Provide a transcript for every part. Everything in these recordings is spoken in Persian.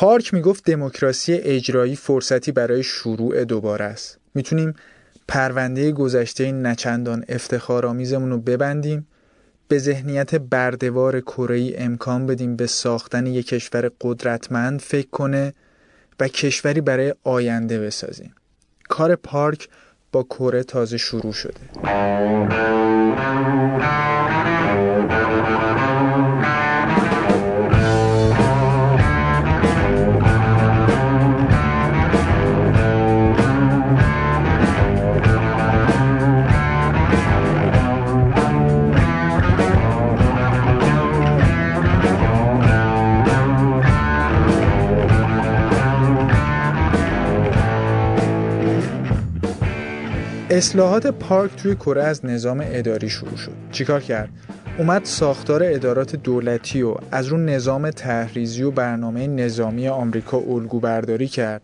پارک می‌گفت دموکراسی اجرایی فرصتی برای شروع دوباره است. می‌تونیم پرونده گذشته نچندان افتخارآمیزمون رو ببندیم به ذهنیت بردوار کره امکان بدیم به ساختن یک کشور قدرتمند فکر کنه و کشوری برای آینده بسازیم. کار پارک با کره تازه شروع شده. اصلاحات پارک توی کره از نظام اداری شروع شد. چیکار کرد؟ اومد ساختار ادارات دولتی و از رو نظام تحریزی و برنامه نظامی آمریکا الگو برداری کرد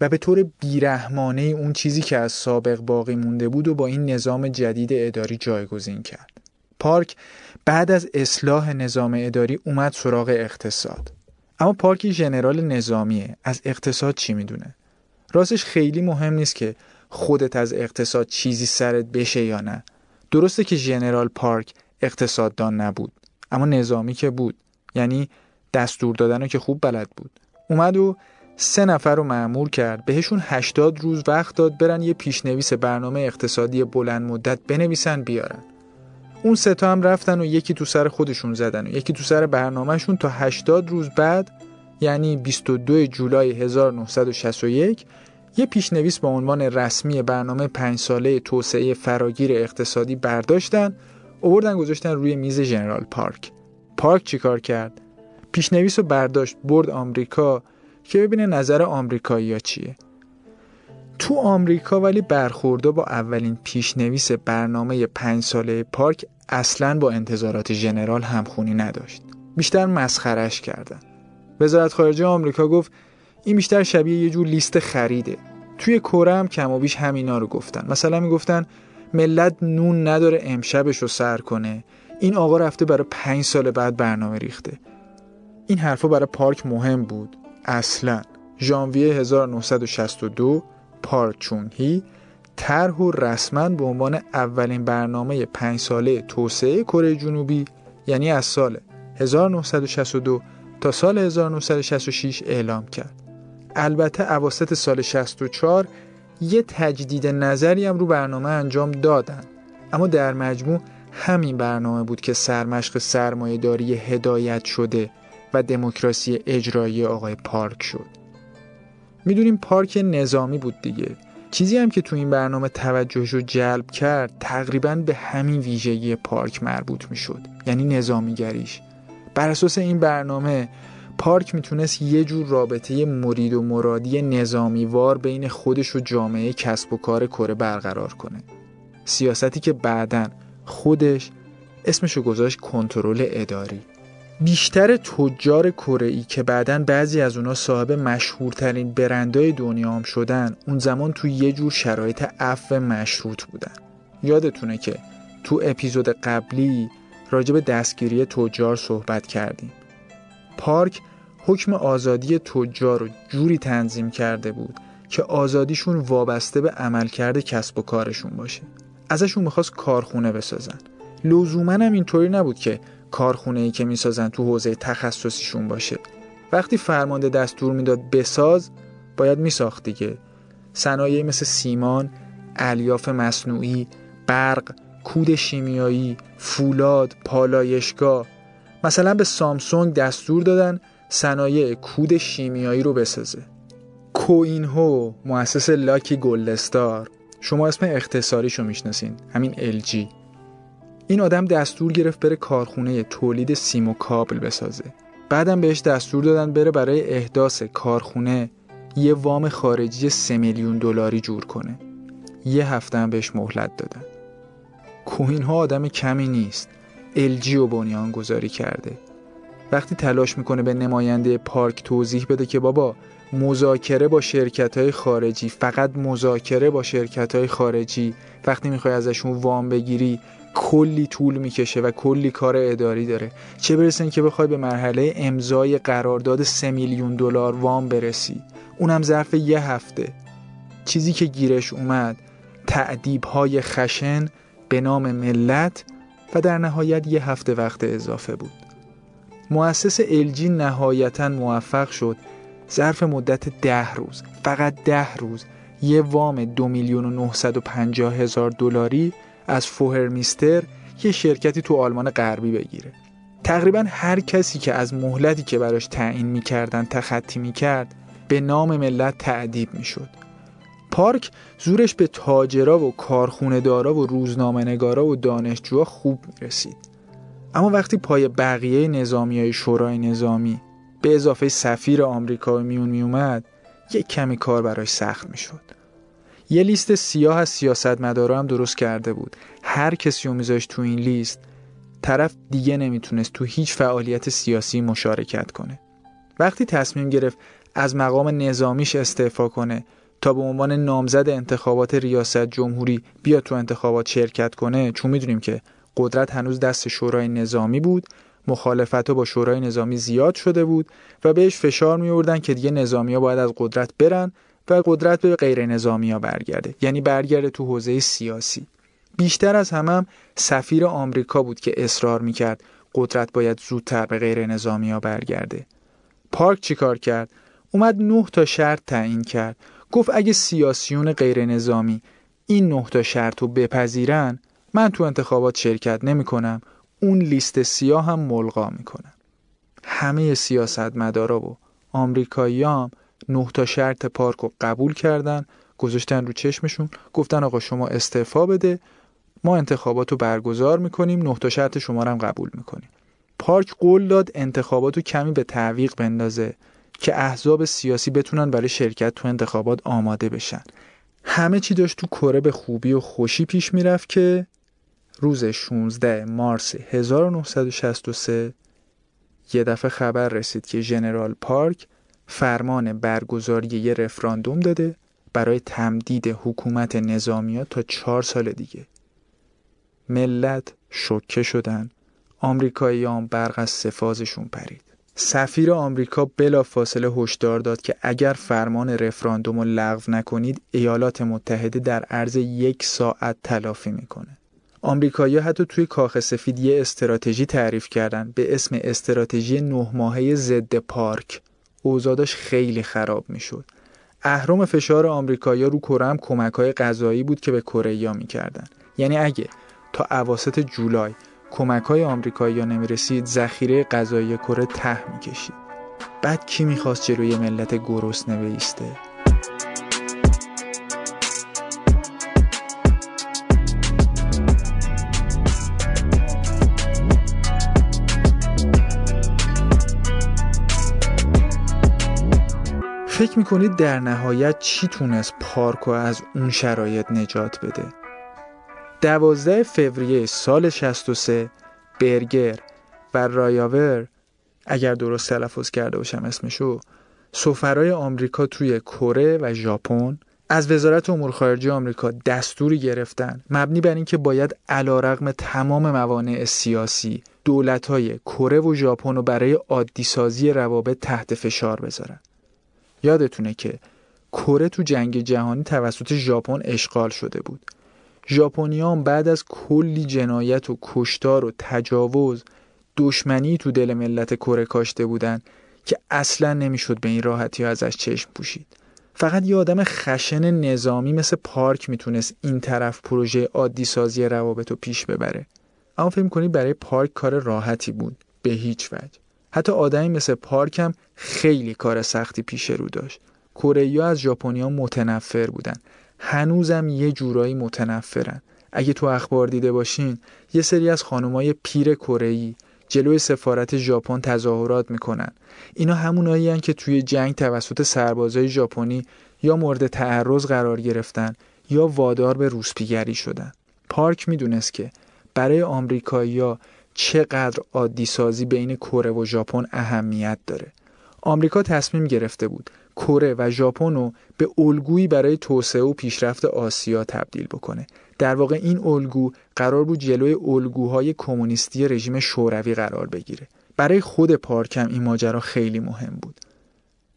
و به طور بیرحمانه اون چیزی که از سابق باقی مونده بود و با این نظام جدید اداری جایگزین کرد. پارک بعد از اصلاح نظام اداری اومد سراغ اقتصاد. اما پارکی ژنرال نظامیه. از اقتصاد چی می‌دونه؟ راستش خیلی مهم نیست که خودت از اقتصاد چیزی سرت بشه یا نه. درسته که ژنرال پارک اقتصاددان نبود اما نظامی که بود یعنی دستور دادن که خوب بلد بود. اومد و سه نفر رو معمور کرد بهشون 80 روز وقت داد برن یه پیشنویس برنامه اقتصادی بلند مدت بنویسن بیارن. اون سه تا هم رفتن و یکی تو سر خودشون زدن و یکی تو سر برنامهشون تا 80 روز بعد یعنی 22 جولای 1961 یه پیشنویس با عنوان رسمی برنامه پنج ساله توسعه فراگیر اقتصادی برداشتن اووردن گذاشتن روی میز ژنرال پارک. پارک چیکار کرد؟ پیشنویس رو برداشت برد آمریکا که ببینه نظر آمریکایی چیه. تو آمریکا ولی برخورده با اولین پیشنویس برنامه پنج ساله پارک اصلا با انتظارات ژنرال همخونی نداشت. بیشتر مسخرش کردن. وزارت خارجه آمریکا گفت این بیشتر شبیه یه جور لیست خریده. توی کره هم کم و بیش همینا رو گفتن. مثلا می‌گفتن ملت نون نداره امشبش رو سر کنه. این آقا رفته برای پنج سال بعد برنامه ریخته. این حرفا برای پارک مهم بود. اصلا. ژانویه 1962 پارک چونهی طرح و رسما به عنوان اولین برنامه پنج ساله توسعه کره جنوبی یعنی از سال 1962 تا سال 1966 اعلام کرد. البته اواسط سال 64 یه تجدید نظری هم رو برنامه انجام دادن. اما در مجموع همین برنامه بود که سرمشق سرمایه داری هدایت شده و دموکراسی اجرایی آقای پارک شد. می‌دونیم پارک نظامی بود دیگه. چیزی هم که تو این برنامه توجهش رو جلب کرد تقریبا به همین ویژگی پارک مربوط می‌شد یعنی نظامیگریش. بر اساس این برنامه پارک می‌تونست یه جور رابطه مرید و مرادی نظامیوار بین خودش و جامعه کسب و کار کره برقرار کنه. سیاستی که بعدا خودش اسمشو گذاشت کنترل اداری. بیشتر تجار کره که بعدا بعضی از اونا صاحب مشهورترین برندهای دنیا هم شدن اون زمان تو یه جور شرایط عفو مشروط بودن. یادتونه که تو اپیزود قبلی راجب دستگیری تجار صحبت کردیم. پارک حکم آزادی تجار رو جوری تنظیم کرده بود که آزادیشون وابسته به عملکرد کسب و کارشون باشه. ازشون می‌خواست کارخونه بسازن. لزوما هم اینطوری نبود که کارخونه ای که می‌سازن تو حوزه تخصصیشون باشه. وقتی فرمانده دستور می‌داد بساز باید میساخت دیگه. صنایعی مثل سیمان الیاف مصنوعی برق کود شیمیایی فولاد پالایشگاه مثلا به سامسونگ دستور دادن صنایع کود شیمیایی رو بسازه. کوین هو مؤسس لاکی گلدستار. شما اسم اختصاریشو می‌شناسین همین LG این آدم دستور گرفت بره کارخونه تولید سیم و کابل بسازه. بعدم بهش دستور دادن بره برای احداث کارخونه یه وام خارجی سه میلیون دلاری جور کنه. یه هفته هم بهش مهلت دادن. کوین ها آدم کمی نیست. LG و بنیان گذاری کرده. وقتی تلاش می‌کنه به نماینده پارک توضیح بده که بابا مذاکره با شرکت های خارجی فقط مذاکره با شرکت های خارجی وقتی می‌خوای ازشون وام بگیری کلی طول می‌کشه و کلی کار اداری داره. چه برسه که بخوای به مرحله امضای قرارداد سه میلیون دلار وام برسی. اونم ظرف یه هفته. چیزی که گیرش اومد تعدیب های خشن به نام ملت و در نهایت یه هفته وقت اضافه بود. مؤسس الجی نهایتا موفق شد ظرف مدت ده روز فقط ده روز یه وام دو میلیون و هزار دلاری از فوهرمیستر یه شرکتی تو آلمان غربی بگیره. تقریبا هر کسی که از مهلتی که براش تعیین می‌کردن تخطی می‌کرد به نام ملت تعدیب می‌شد. پارک زورش به تاجرا و کارخونه دارا و روزنامه نگارا و دانشجوها خوب می‌رسید اما وقتی پای بقیه نظامی های شورای نظامی به اضافه سفیر آمریکا میون میومد یک کمی کار براش سخت می‌شد. یه لیست سیاه از سیاستمدارا هم درست کرده بود. هر کسی رو میذاشت تو این لیست طرف دیگه نمی‌تونست تو هیچ فعالیت سیاسی مشارکت کنه. وقتی تصمیم گرفت از مقام نظامیش استعفا کنه تا به عنوان نامزد انتخابات ریاست جمهوری بیا تو انتخابات شرکت کنه چون می‌دونیم که قدرت هنوز دست شورای نظامی بود مخالفت با شورای نظامی زیاد شده بود و بهش فشار می که دیگه نظامی ها باید از قدرت برن و قدرت به غیر نظامی ها برگرده یعنی برگرده تو حوزه سیاسی. بیشتر از همه هم سفیر آمریکا بود که اصرار می‌کرد قدرت باید زودتر به غیر نظامی ها برگرده. پارک چیکار کرد؟ اومد نه تا شرط تعیین کرد. گفت اگه سیاسیون غیر نظامی این نه تا شرط رو بپذیرن من تو انتخابات شرکت نمی کنم اون لیست سیاه هم ملغا می‌کنم. همه سیاستمدارا و آمریکایی هم نه تا شرط پارک رو قبول کردن. گذاشتن رو چشمشون. گفتن آقا شما استعفا بده. ما انتخابات رو برگزار می‌کنیم. نه تا شرط شما رو هم قبول می‌کنیم. پارک قول داد انتخابات رو کمی به تعویق بندازه. که احزاب سیاسی بتونن برای شرکت تو انتخابات آماده بشن. همه چی داشت تو کره به خوبی و خوشی پیش می‌رفت که روز 16 مارس 1963 یه دفعه خبر رسید که ژنرال پارک فرمان برگزاری یه رفراندوم داده برای تمدید حکومت نظامیات تا چهار سال دیگه. ملت شکه شدن. آمریکاییان برق از سفازشون پرید. سفیر آمریکا بلا فاصله هشدار داد که اگر فرمان رفراندوم رو لغو نکنید ایالات متحده در عرض یک ساعت تلافی می‌کنه. آمریکایی‌ها حتی توی کاخ سفید یه استراتژی تعریف کردن به اسم استراتژی نه ماهه ضد پارک. اوضاعش خیلی خراب می‌شد. اهرام فشار آمریکایی‌ها رو کره هم کمک‌های غذایی بود که به کره می‌کردن. یعنی اگه تا اواسط جولای کمک‌های آمریکایی‌ها نمی‌رسید ذخیره غذایی کره ته می‌کشید بعد کی می‌خواست جلوی ملت گرسنه بیسته فکر می‌کنید در نهایت چی تونست پارکو از اون شرایط نجات بده؟ دوازده فوریه سال 63 برگر و رایاور اگر درست تلفظ کرده باشم اسمشو سفرای آمریکا توی کره و ژاپن. از وزارت امور خارجه آمریکا دستوری گرفتن مبنی بر اینکه باید علیرغم تمام موانع سیاسی دولت‌های کره و ژاپن رو برای عادی سازی روابط تحت فشار بذارن. یادتونه که کره تو جنگ جهانی توسط ژاپن اشغال شده بود. ژاپنیان بعد از کلی جنایت و کشتار و تجاوز دشمنی تو دل ملت کره کاشته بودن که اصلا نمی‌شد به این راحتی ازش چشم پوشید. فقط یه آدم خشن نظامی مثل پارک می‌تونست این طرف پروژه عادی سازی روابط رو پیش ببره. اما فکر کنید برای پارک کار راحتی بود؟ به هیچ وجه. حتی آدمی مثل پارک هم خیلی کار سختی پیش رو داشت. کره از ژاپنیا متنفر بودن. هنوزم یه جورایی متنفرن. اگه تو اخبار دیده باشین یه سری از خانمای پیر کره جلوی سفارت ژاپن تظاهرات می‌کنن. اینا همونایی که توی جنگ توسط سربازای ژاپنی یا مورد تعرض قرار گرفتن یا وادار به روسپیگری شدن. پارک می‌دونست که برای آمریکایی‌ها چقدر عادی سازی بین کره و ژاپن اهمیت داره. آمریکا تصمیم گرفته بود کره و ژاپن رو به الگویی برای توسعه و پیشرفت آسیا تبدیل بکنه. در واقع این الگو قرار بود جلوی الگوهای کمونیستی رژیم شوروی قرار بگیره. برای خود پارکم این ماجرا خیلی مهم بود.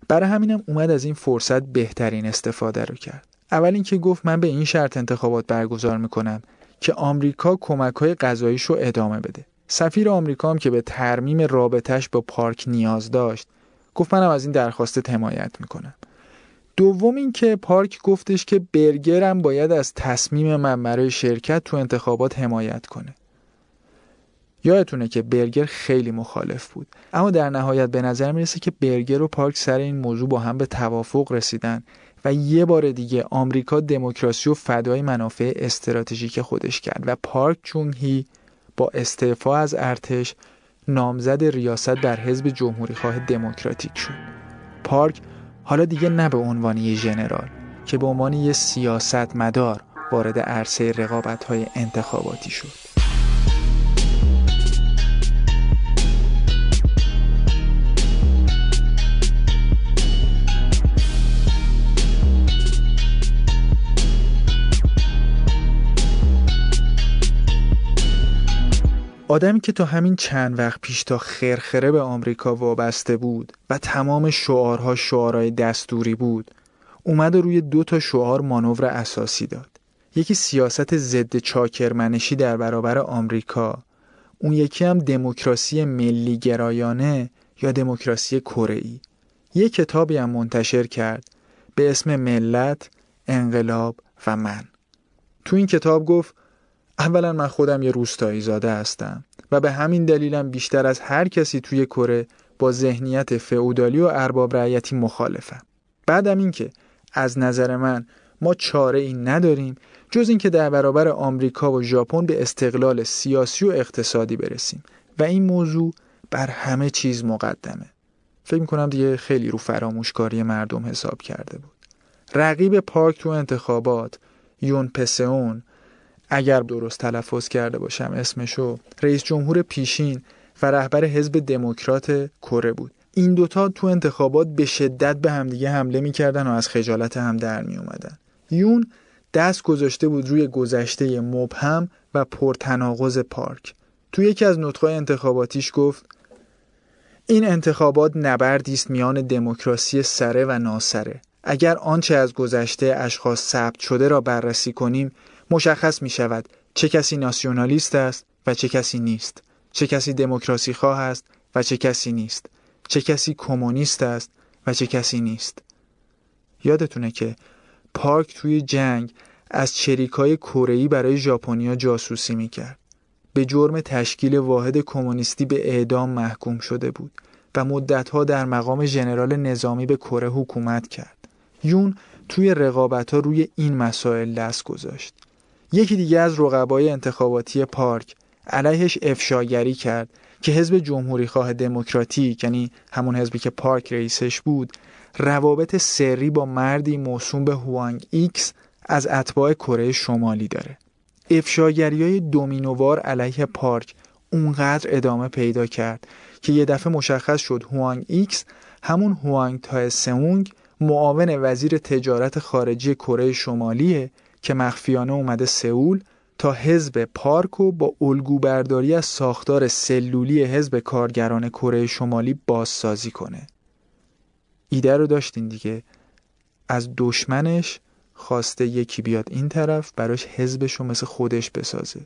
برای همینم اومد از این فرصت بهترین استفاده رو کرد. اول اینکه گفت من به این شرط انتخابات برگزار می‌کنم که آمریکا کمک های غذاییش رو ادامه بده. سفیر آمریکا هم که به ترمیم رابطش با پارک نیاز داشت گفت منم از این درخواست حمایت می‌کنم. دوم اینکه پارک گفتش که برگرم باید از تصمیم من برای شرکت تو انتخابات حمایت کنه. یادتونه که برگر خیلی مخالف بود. اما در نهایت به نظر می‌رسه که برگر و پارک سر این موضوع با هم به توافق رسیدن و یه بار دیگه آمریکا دموکراسی و فدای منافع استراتژیک خودش کرد و پارک چون هی با استعفا از ارتش نامزد ریاست در حزب جمهوری خواه دموکراتیک شد. پارک حالا دیگه نه به عنوان یه ژنرال که به عنوان یه سیاست مدار وارد عرصه رقابت های انتخاباتی شد. آدمی که تا همین چند وقت پیش تا خرخره به آمریکا وابسته بود و تمام شعارها شعارهای دستوری بود اومد و روی دو تا شعار مانور اساسی داد. یکی سیاست ضد چاکرمنشی در برابر آمریکا اون یکی هم دموکراسی ملی گرایانه یا دموکراسی کره یه کتابی هم منتشر کرد به اسم ملت، انقلاب و من. تو این کتاب گفت اولا من خودم یه روستایی زاده هستم و به همین دلیلم بیشتر از هر کسی توی کره با ذهنیت فئودالی و ارباب رعیتی مخالفم. بعدم اینکه از نظر من ما چاره این نداریم جز اینکه در برابر آمریکا و ژاپن به استقلال سیاسی و اقتصادی برسیم و این موضوع بر همه چیز مقدمه. فکر می‌کنم دیگه خیلی رو فراموشکاری مردم حساب کرده بود. رقیب پارک تو انتخابات یون پسئون اگر درست تلفظ کرده باشم اسمشو رئیس جمهور پیشین و رهبر حزب دموکرات کره بود. این دوتا تو انتخابات به شدت به همدیگه حمله می‌کردن و از خجالت هم در می اومدن. یون دست گذاشته بود روی گذشته مبهم و پرتناقض پارک. تو یکی از نطقهای انتخاباتیش گفت این انتخابات نبردی است میان دموکراسی سره و ناسره. اگر آنچه از گذشته اشخاص ثبت شده را بررسی کنیم مشخص می شود چه کسی ناسیونالیست است و چه کسی نیست چه کسی دموکراسی خواه است و چه کسی نیست چه کسی کمونیست است و چه کسی نیست. یادتونه که پارک توی جنگ از چریکای کره‌ای برای ژاپنیا جاسوسی می‌کرد. به جرم تشکیل واحد کمونیستی به اعدام محکوم شده بود و مدتها در مقام ژنرال نظامی به کره حکومت کرد. یون توی رقابت ها روی این مسائل دست گذاشت. یکی دیگه از رقبای انتخاباتی پارک علیهش افشاگری کرد که حزب جمهوری خواه دموکراتیک یعنی همون حزبی که پارک رئیسش بود روابط سری با مردی موسوم به هوانگ ایکس از اتباع کره شمالی داره. افشاگری های دومینووار علیه پارک اونقدر ادامه پیدا کرد که یه دفعه مشخص شد هوانگ ایکس همون هوانگ تای سمونگ معاون وزیر تجارت خارجی کره شمالیه که مخفیانه اومده سئول تا حزب پارکو با الگو برداری از ساختار سلولی حزب کارگران کره شمالی بازسازی کنه. ایده رو داشتین دیگه از دشمنش خواسته یکی بیاد این طرف براش حزبش رو مثل خودش بسازه.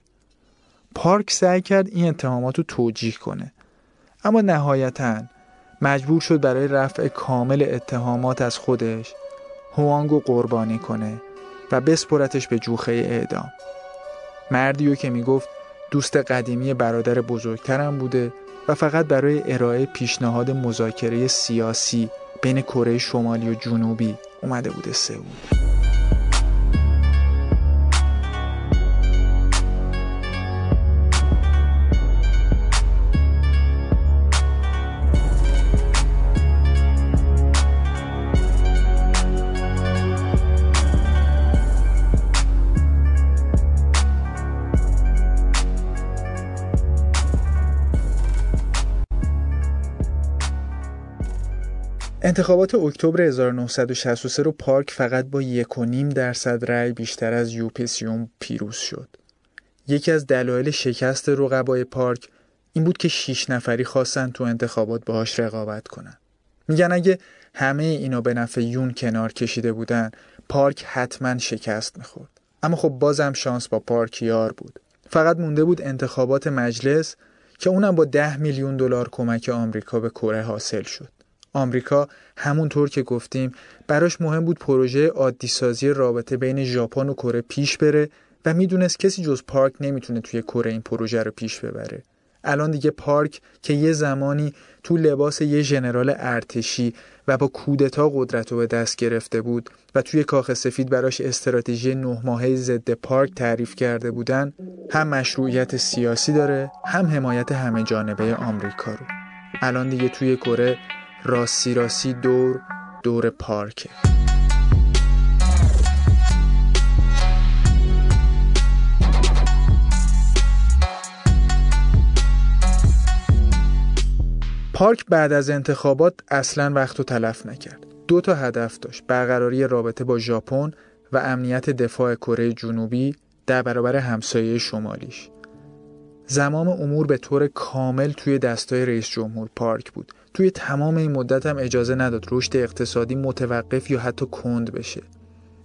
پارک سعی کرد این اتهامات رو توجیه کنه اما نهایتا مجبور شد برای رفع کامل اتهامات از خودش هوانگو قربانی کنه و بسپرتش به جوخه اعدام مردیو که می‌گفت دوست قدیمی برادر بزرگترم بوده و فقط برای ارائه پیشنهاد مذاکره سیاسی بین کره شمالی و جنوبی اومده بوده سئول. انتخابات اکتبر 1963 رو پارک فقط با یک و نیم درصد رأی بیشتر از یوپیسیوم پیروز شد. یکی از دلایل شکست رقبای پارک این بود که شیش نفری خواستن تو انتخابات باهاش رقابت کنن. میگن اگه همه اینا به نفع یون کنار کشیده بودن پارک حتما شکست می‌خورد. اما خب بازم شانس با پارک یار بود. فقط مونده بود انتخابات مجلس که اونم با ده میلیون دلار کمک آمریکا به کره حاصل شد. آمریکا همونطور که گفتیم براش مهم بود پروژه عادی سازی رابطه بین ژاپن و کره پیش بره و می‌دونست کسی جز پارک نمی‌تونه توی کره این پروژه رو پیش ببره. الان دیگه پارک که یه زمانی تو لباس یه ژنرال ارتشی و با کودتا قدرت رو به دست گرفته بود و توی کاخ سفید براش استراتژی نه ماهه ضد پارک تعریف کرده بودن هم مشروعیت سیاسی داره هم حمایت همه جانبه آمریکا رو الان دیگه توی کره راستی راستی دور دور پارکه پارک بعد از انتخابات اصلا وقت و تلف نکرد. دو تا هدف داشت: برقراری رابطه با ژاپن و امنیت دفاع کره جنوبی در برابر همسایه شمالیش. زمام امور به طور کامل توی دستای رئیس جمهور پارک بود. توی تمام این مدت هم اجازه نداد رشد اقتصادی متوقف یا حتی کند بشه.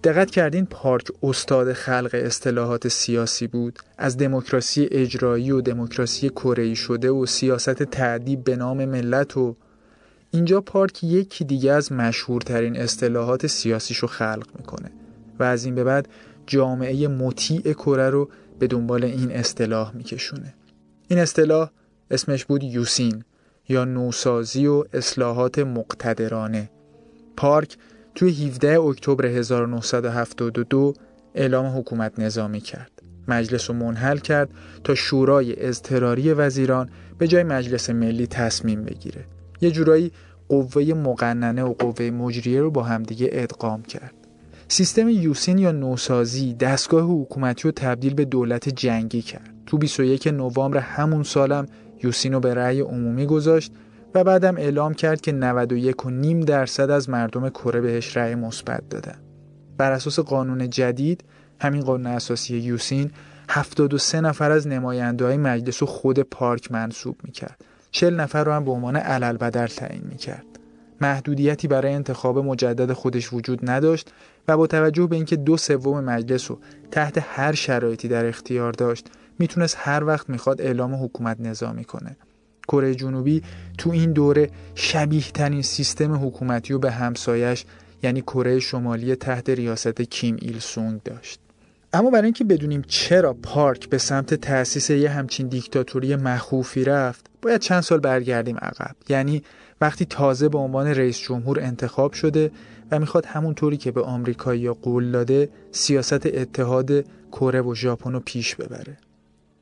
دقت کردین پارک استاد خلق اصطلاحات سیاسی بود. از دموکراسی اجرایی و دموکراسی کره شده و سیاست تعدیب به نام ملت و اینجا پارک یکی دیگه از مشهورترین اصطلاحات سیاسیشو خلق می‌کنه و از این به بعد جامعه مطیع کره رو به دنبال این اصطلاح میکشونه. این اصطلاح اسمش بود یوسین. یا نوسازی و اصلاحات مقتدرانه پارک توی 17 اکتبر 1972 اعلام حکومت نظامی کرد. مجلس رو منحل کرد تا شورای اضطراری وزیران به جای مجلس ملی تصمیم بگیره. یه جورایی قوه مقننه و قوه مجریه رو با همدیگه ادغام کرد. سیستم یوسین یا نوسازی دستگاه حکومتی رو تبدیل به دولت جنگی کرد. تو 21 نوامبر همون سالم یوسین رو به رأی عمومی گذاشت و بعدم اعلام کرد که 91 و نیم درصد از مردم کره بهش رأی مثبت دادن. بر اساس قانون جدید همین قانون اساسی یوسین 73 نفر از نماینده های مجلس و خود پارک منصوب می‌کرد. 40 نفر رو هم به عنوان علل بدر تعیین می‌کرد. محدودیتی برای انتخاب مجدد خودش وجود نداشت و با توجه به اینکه دو سوم مجلس رو تحت هر شرایطی در اختیار داشت می‌تونست هر وقت می‌خواد اعلام حکومت نظامی کنه. کره جنوبی تو این دوره شبیه ترین سیستم حکومتی رو به همسایش یعنی کره شمالی تحت ریاست کیم ایل سونگ داشت. اما برای اینکه بدونیم چرا پارک به سمت تأسیس یه همچین دیکتاتوری مخوفی رفت باید چند سال برگردیم عقب. یعنی وقتی تازه به عنوان رئیس جمهور انتخاب شده و می‌خواد همونطوری که به آمریکایی قول داده سیاست اتحاد کره و ژاپن رو پیش ببره.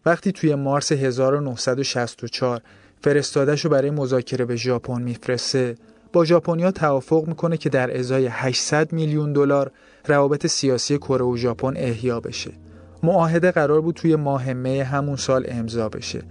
وقتی توی مارس 1964 فرستادش رو برای مذاکره به ژاپن میفرسته با ژاپنیا توافق می‌کنه که در ازای 800 میلیون دلار روابط سیاسی کره و ژاپن احیا بشه. معاهده قرار بود توی ماه می همون سال امضا بشه.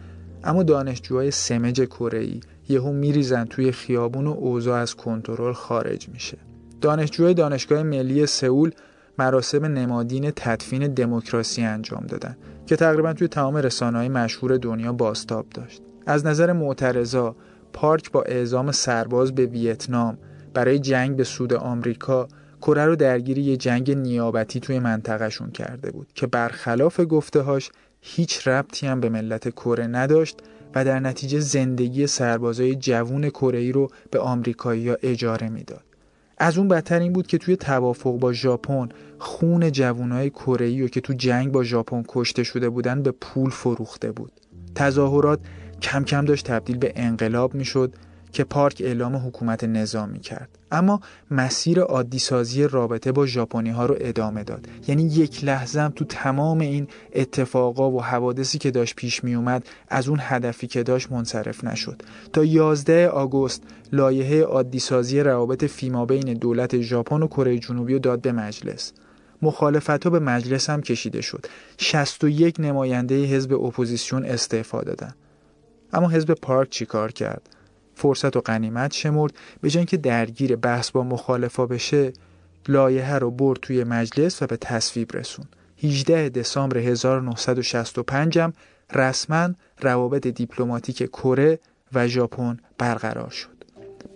اما دانشجوهای سمج کره ای یهو میریزن توی خیابون و اوضاع از کنترل خارج میشه. دانشجوهای دانشگاه ملی سئول مراسم نمادین تدفین دموکراسی انجام دادن. که تقریبا توی تمام رسانه‌های مشهور دنیا باستاب داشت از نظر معترضا پارک با اعزام سرباز به ویتنام برای جنگ به سود آمریکا کره رو درگیر یه جنگ نیابتی توی منطقهشون کرده بود که برخلاف گفتههاش هیچ ربطی هم به ملت کره نداشت و در نتیجه زندگی سربازای جوون کره رو به آمریکایی‌ها اجاره می‌داد. از اون بدتر این بود که توی توافق با ژاپن خون جوانای کره که تو جنگ با ژاپن کشته شده بودن به پول فروخته بود. تظاهرات کم کم داشت تبدیل به انقلاب می‌شد که پارک اعلام حکومت نظامی کرد اما مسیر عادی سازی رابطه با ژاپنی ها رو ادامه داد. یعنی یک لحظه هم تو تمام این اتفاقا و حوادثی که داشت پیش می اومد از اون هدفی که داشت منصرف نشد. تا 11 آگوست لایحه عادی سازی روابط فیما بین دولت ژاپن و کره جنوبی رو داد به مجلس. مخالفت ها به مجلس هم کشیده شد. 61 نماینده حزب اپوزیسیون استعفا دادن. اما حزب پارک چیکار کرد؟ فرصت و غنیمت شمرد به جای که درگیر بحث با مخالفا بشه لایحه رو برد توی مجلس و به تصویب رسون 18 دسامبر 1965 هم رسما روابط دیپلماتیک کره و ژاپن برقرار شد.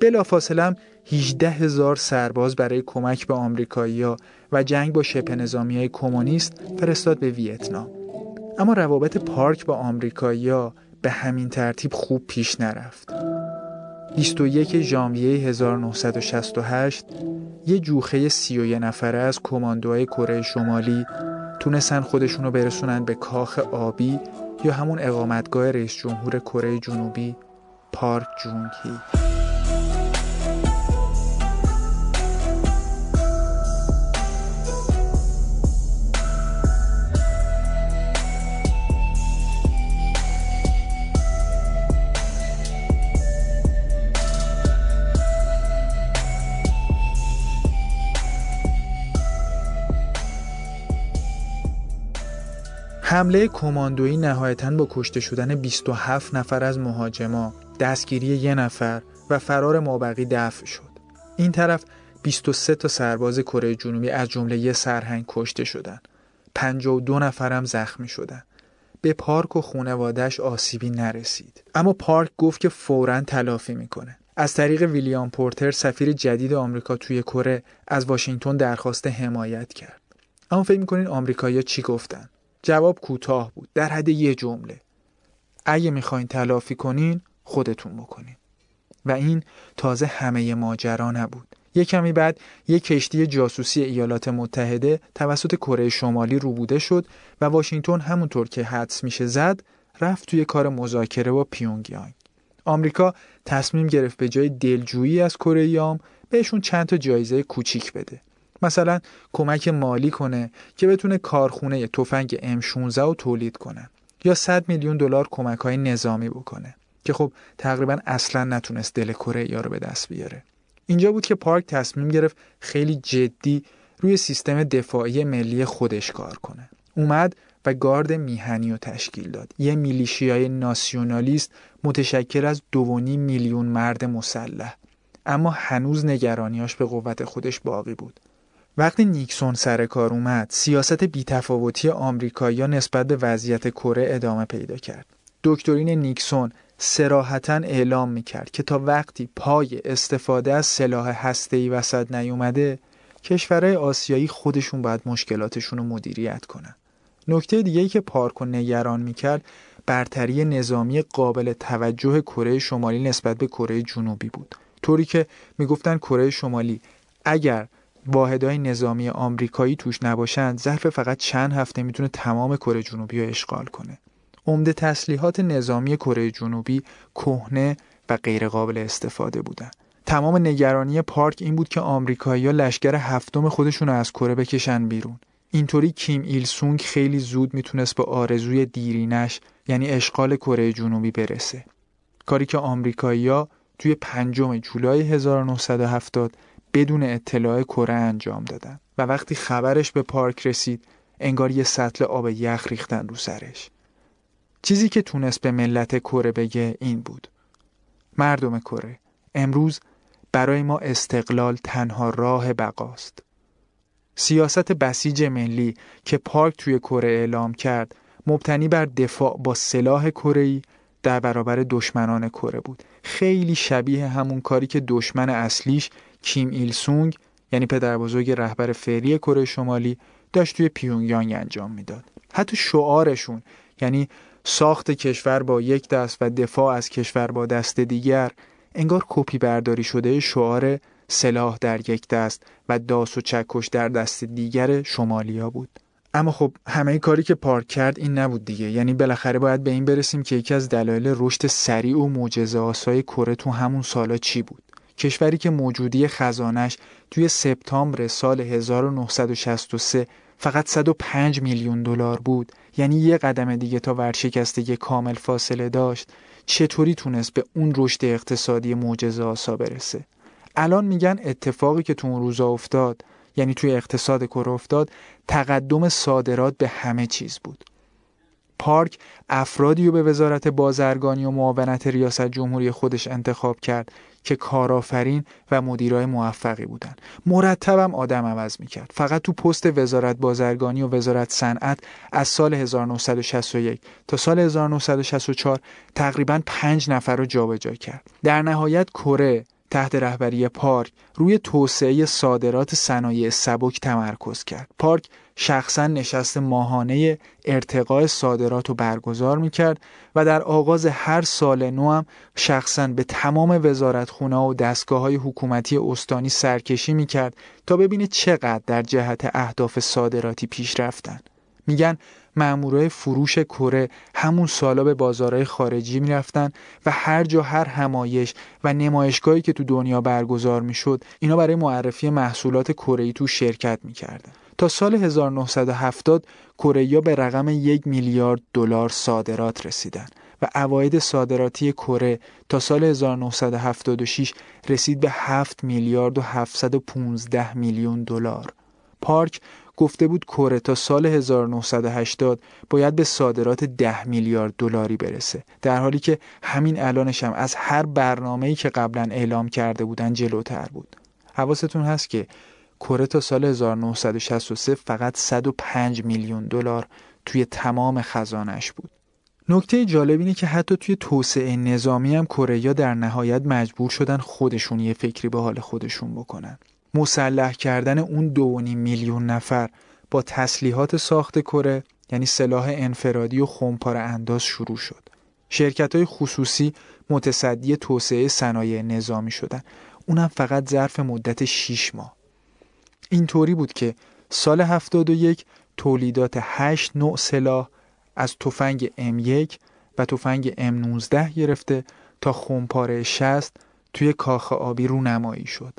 بلافاصله هم 18 هزار سرباز برای کمک به آمریکایی‌ها و جنگ با شبه نظامی کمونیست فرستاد به ویتنام. اما روابط پارک با آمریکایی‌ها به همین ترتیب خوب پیش نرفت. 21 ژانویه 1968 یه جوخه 31 نفره از کماندوهای کره شمالی تونستن خودشونو برسونن به کاخ آبی یا همون اقامتگاه رئیس جمهور کره جنوبی پارک جونگ هی حمله کماندویی نهایتا با کشته شدن 27 نفر از مهاجما، دستگیری یه نفر و فرار مابقی دفع شد. این طرف 23 تا سرباز کره جنوبی از جمله یه سرهنگ کشته شدن. 52 نفرم زخمی شدن. به پارک و خونوادش آسیبی نرسید. اما پارک گفت که فورا تلافی می‌کنه. از طریق ویلیام پورتر سفیر جدید آمریکا توی کره از واشنگتن درخواست حمایت کرد. اما فکر می‌کنین آمریکایی‌ها چی گفتن؟ جواب کوتاه بود. در حد یه جمله. اگه می‌خواین تلافی کنین خودتون بکنین. و این تازه همه ماجرا نبود. یه کمی بعد یک کشتی جاسوسی ایالات متحده توسط کره شمالی روبوده شد و واشنگتن همونطور که حدس میشه زد رفت توی کار مذاکره با پیونگیانگ. آمریکا تصمیم گرفت به جای دلجویی از کره بهشون چند تا جایزه کوچیک بده. مثلا کمک مالی کنه که بتونه کارخونه تفنگ M16 رو تولید کنه یا 100 میلیون دلار کمک های نظامی بکنه که خب تقریبا اصلا نتونست دل کره یا رو به دست بیاره. اینجا بود که پارک تصمیم گرفت خیلی جدی روی سیستم دفاعی ملی خودش کار کنه. اومد و گارد میهنی رو تشکیل داد. یه میلیشیای ناسیونالیست متشکل از دوونی میلیون مرد مسلح. اما هنوز نگرانیاش به قوت خودش باقی بود. وقتی نیکسون سر کار اومد سیاست بیتفاوتی آمریکایی‌ها نسبت به وضعیت کره ادامه پیدا کرد. دکترین نیکسون سراحتا اعلام می‌کرد که تا وقتی پای استفاده از سلاح هسته‌ای وسط نیومده کشورهای آسیایی خودشون باید مشکلاتشون رو مدیریت کنن. نکته دیگه که پارک و نگران می‌کرد برتری نظامی قابل توجه کره شمالی نسبت به کره جنوبی بود. طوری که می‌گفتن کره شمالی اگر واحدهای نظامی آمریکایی توش نباشند ظرف فقط چند هفته می‌تونه تمام کره جنوبی رو اشغال کنه. عمده تسلیحات نظامی کره جنوبی کهنه و غیرقابل استفاده بودن. تمام نگرانی پارک این بود که آمریکایی‌ها لشکر هفتم خودشون رو از کره بکشن بیرون. اینطوری کیم ایل سونگ خیلی زود می‌تونست به آرزوی دیرینش یعنی اشغال کره جنوبی برسه. کاری که آمریکایی‌ها توی پنجم جولای 1970 بدون اطلاع کره انجام دادن و وقتی خبرش به پارک رسید انگار یه سطل آب یخ ریختن رو سرش. چیزی که تونست به ملت کره بگه این بود. مردم کره امروز برای ما استقلال تنها راه بقاست. سیاست بسیج ملی که پارک توی کره اعلام کرد مبتنی بر دفاع با سلاح کره در برابر دشمنان کره بود. خیلی شبیه همون کاری که دشمن اصلیش کیم ایل سونگ یعنی پدر بزرگ رهبر فعلی کره شمالی داشت توی پیونگیانگ انجام می‌داد. حتی شعارشون یعنی ساخت کشور با یک دست و دفاع از کشور با دست دیگر انگار کپی برداری شده شعار سلاح در یک دست و داس و چکش در دست دیگر شمالیا بود. اما خب همه کاری که پارک کرد این نبود دیگه. یعنی بالاخره باید به این برسیم که یکی از دلایل رشد سریع و معجزه آسای کره تو همون سالا چی بود. کشوری که موجودی خزانش توی سپتامبر سال 1963 فقط 105 میلیون دلار بود یعنی یه قدم دیگه تا ورشکستگی کامل فاصله داشت چطوری تونست به اون رشد اقتصادی معجزه آسا برسه؟ الان میگن اتفاقی که تو اون روزا افتاد یعنی توی اقتصاد کره افتاد تقدم صادرات به همه چیز بود. پارک افرادی رو به وزارت بازرگانی و معاونت ریاست جمهوری خودش انتخاب کرد که کارآفرین و مدیرای موفقی بودن مرتبم آدم عوض می‌کرد. فقط تو پست وزارت بازرگانی و وزارت صنعت از سال 1961 تا سال 1964 تقریبا پنج نفر رو جابجا کرد. در نهایت کره تحت رهبری پارک روی توسعه صادرات صنایع سبک تمرکز کرد. پارک شخصا نشست ماهانه ارتقاء صادرات رو برگزار می کرد و در آغاز هر سال نو هم شخصا به تمام وزارتخونه و دستگاه های حکومتی استانی سرکشی می کرد تا ببینه چقدر در جهت اهداف صادراتی پیش رفتن. میگن مامورای فروش کره همون سالا به بازارهای خارجی می‌رفتن و هر جا هر همایش و نمایشگاهی که تو دنیا برگزار می‌شد اینا برای معرفی محصولات کره تو شرکت می‌کردن تا سال 1970 کره به رقم یک میلیارد دلار صادرات رسیدن و اواید صادراتی کره تا سال 1976 رسید به 7 میلیارد و 715 میلیون دلار. پارک گفته بود کره تا سال 1980 باید به صادرات 10 میلیارد دلاری برسه. در حالی که همین الانش هم از هر برنامه‌ای که قبلا اعلام کرده بودن جلوتر بود. حواستون هست که کره تا سال 1963 فقط 105 میلیون دلار توی تمام خزانش بود. نکته جالب اینه که حتی توی توسعه نظامی هم کره در نهایت مجبور شدن خودشون یه فکری به حال خودشون بکنن. مسلح کردن اون دو میلیون نفر با تسلیحات ساخت کره یعنی سلاح انفرادی و خمپاره انداز شروع شد. شرکت های خصوصی متصدی توسعه صنایع نظامی شدن. اونم فقط ظرف مدت 6 ماه. اینطوری بود که سال 71 تولیدات 8 نوع سلاح از تفنگ M1 و تفنگ M19 گرفته تا خمپاره 60 توی کاخ آبی رو نمایی شد.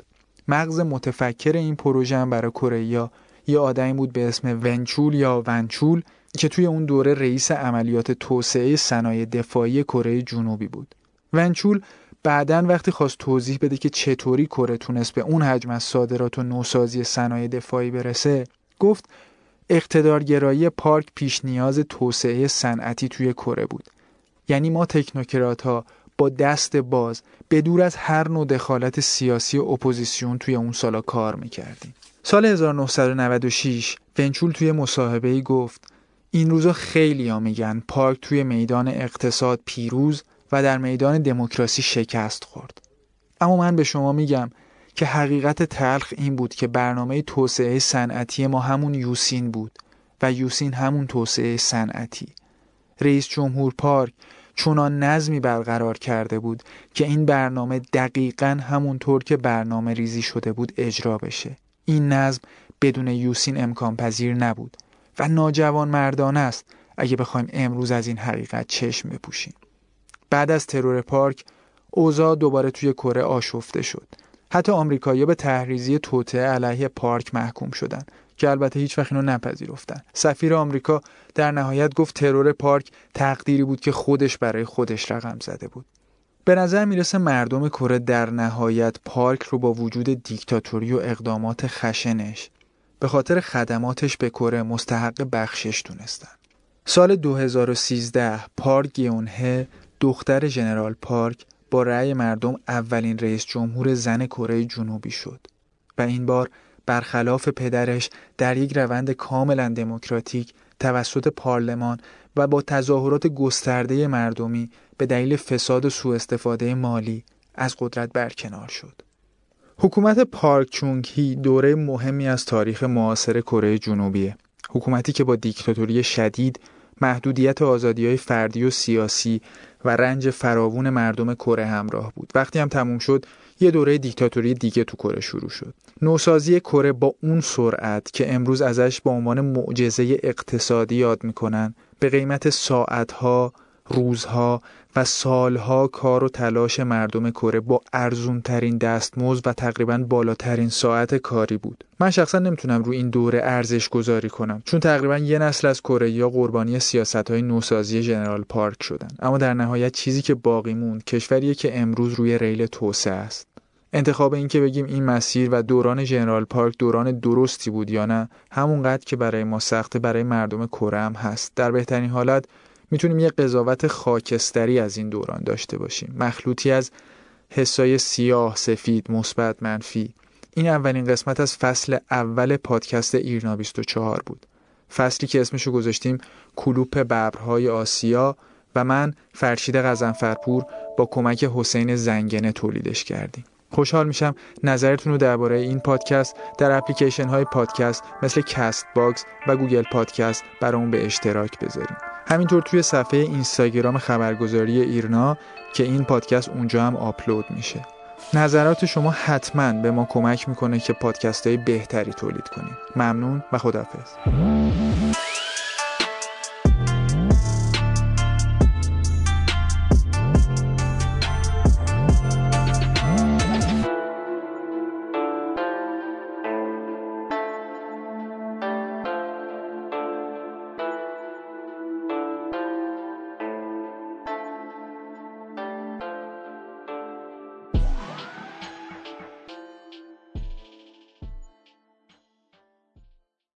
مغز متفکر این پروژه هم برای کره یه آدمی بود به اسم ونچول یا ونچول که توی اون دوره رئیس عملیات توسعه صنایع دفاعی کره جنوبی بود. ونچول بعدا وقتی خواست توضیح بده که چطوری کره تونست به اون حجم از صادرات و نوسازی صنایع دفاعی برسه گفت اقتدارگرایی پارک پیش نیاز توسعه صنعتی توی کره بود یعنی ما تکنوکرات ها با دست باز به دور از هر نوع دخالت سیاسی و اپوزیسیون توی اون سالا کار می‌کردیم. سال 1996 ونچول توی مصاحبه گفت این روزا خیلی ها میگن پارک توی میدان اقتصاد پیروز و در میدان دموکراسی شکست خورد. اما من به شما میگم که حقیقت تلخ این بود که برنامه توسعه صنعتی ما همون یوشین بود و یوسین همون توسعه صنعتی. رئیس جمهور پارک چونان نظمی برقرار کرده بود که این برنامه دقیقا همونطور که برنامه ریزی شده بود اجرا بشه. این نظم بدون یوسین امکان پذیر نبود و ناجوان مردانه است اگه بخوایم امروز از این حقیقت چشم بپوشیم. بعد از ترور پارک اوضاع دوباره توی کره آشفته شد. حتی آمریکایی‌ها به تحریزی توطعه علیه پارک محکوم شدند که البته هیچ وقت اینو نپذیرفتن. سفیر آمریکا در نهایت گفت ترور پارک تقدیری بود که خودش برای خودش رقم زده بود. به نظر می‌رسه مردم کره در نهایت پارک رو با وجود دیکتاتوری و اقدامات خشنش به خاطر خدماتش به کره مستحق بخشش دونستن. سال 2013 پارک گیونهه دختر ژنرال پارک با رأی مردم اولین رئیس جمهور زن کره جنوبی شد. و این بار برخلاف پدرش در یک روند کاملا دموکراتیک توسط پارلمان و با تظاهرات گسترده مردمی به دلیل فساد و سوء استفاده مالی از قدرت برکنار شد. حکومت پارک چونگ هی دوره مهمی از تاریخ معاصر کره جنوبیه. حکومتی که با دیکتاتوری شدید، محدودیت آزادی های فردی و سیاسی و رنج فراوون مردم کره همراه بود. وقتی هم تموم شد، یه دوره دیکتاتوری دیگه تو کره شروع شد. نوسازی کره با اون سرعت که امروز ازش به عنوان معجزه اقتصادی یاد می‌کنن به قیمت ساعتها، روزها و سالها کار و تلاش مردم کره با ارزون ترین دستمزد و تقریبا بالاترین ساعت کاری بود. من شخصا نمی‌تونم رو این دوره ارزش گذاری کنم چون تقریبا یه نسل از کره یا قربانی سیاست های نوسازی ژنرال پارک شدن. اما در نهایت چیزی که باقی موند کشوریه که امروز روی ریل توسعه است. انتخاب این که بگیم این مسیر و دوران ژنرال پارک دوران درستی بود یا نه همونقدر که برای ما سخته برای مردم کره هم هست. در بهترین حالت می‌تونیم یه قضاوت خاکستری از این دوران داشته باشیم. مخلوطی از حسای سیاه، سفید، مثبت، منفی. این اولین قسمت از فصل اول پادکست ایرنا 24 بود. فصلی که اسمشو گذاشتیم کلوپ ببرهای آسیا و من فرشید غزنفرپور با کمک حسین زنگنه تولیدش کردیم. خوشحال میشم نظرتون رو درباره این پادکست در اپلیکیشن های پادکست مثل Castbox و گوگل پادکست برامون به اشتراک بذاریم همینطور توی صفحه اینستاگرام خبرگزاری ایرنا که این پادکست اونجا هم آپلود میشه. نظرات شما حتما به ما کمک می‌کنه که پادکست های بهتری تولید کنیم. ممنون و خدافظ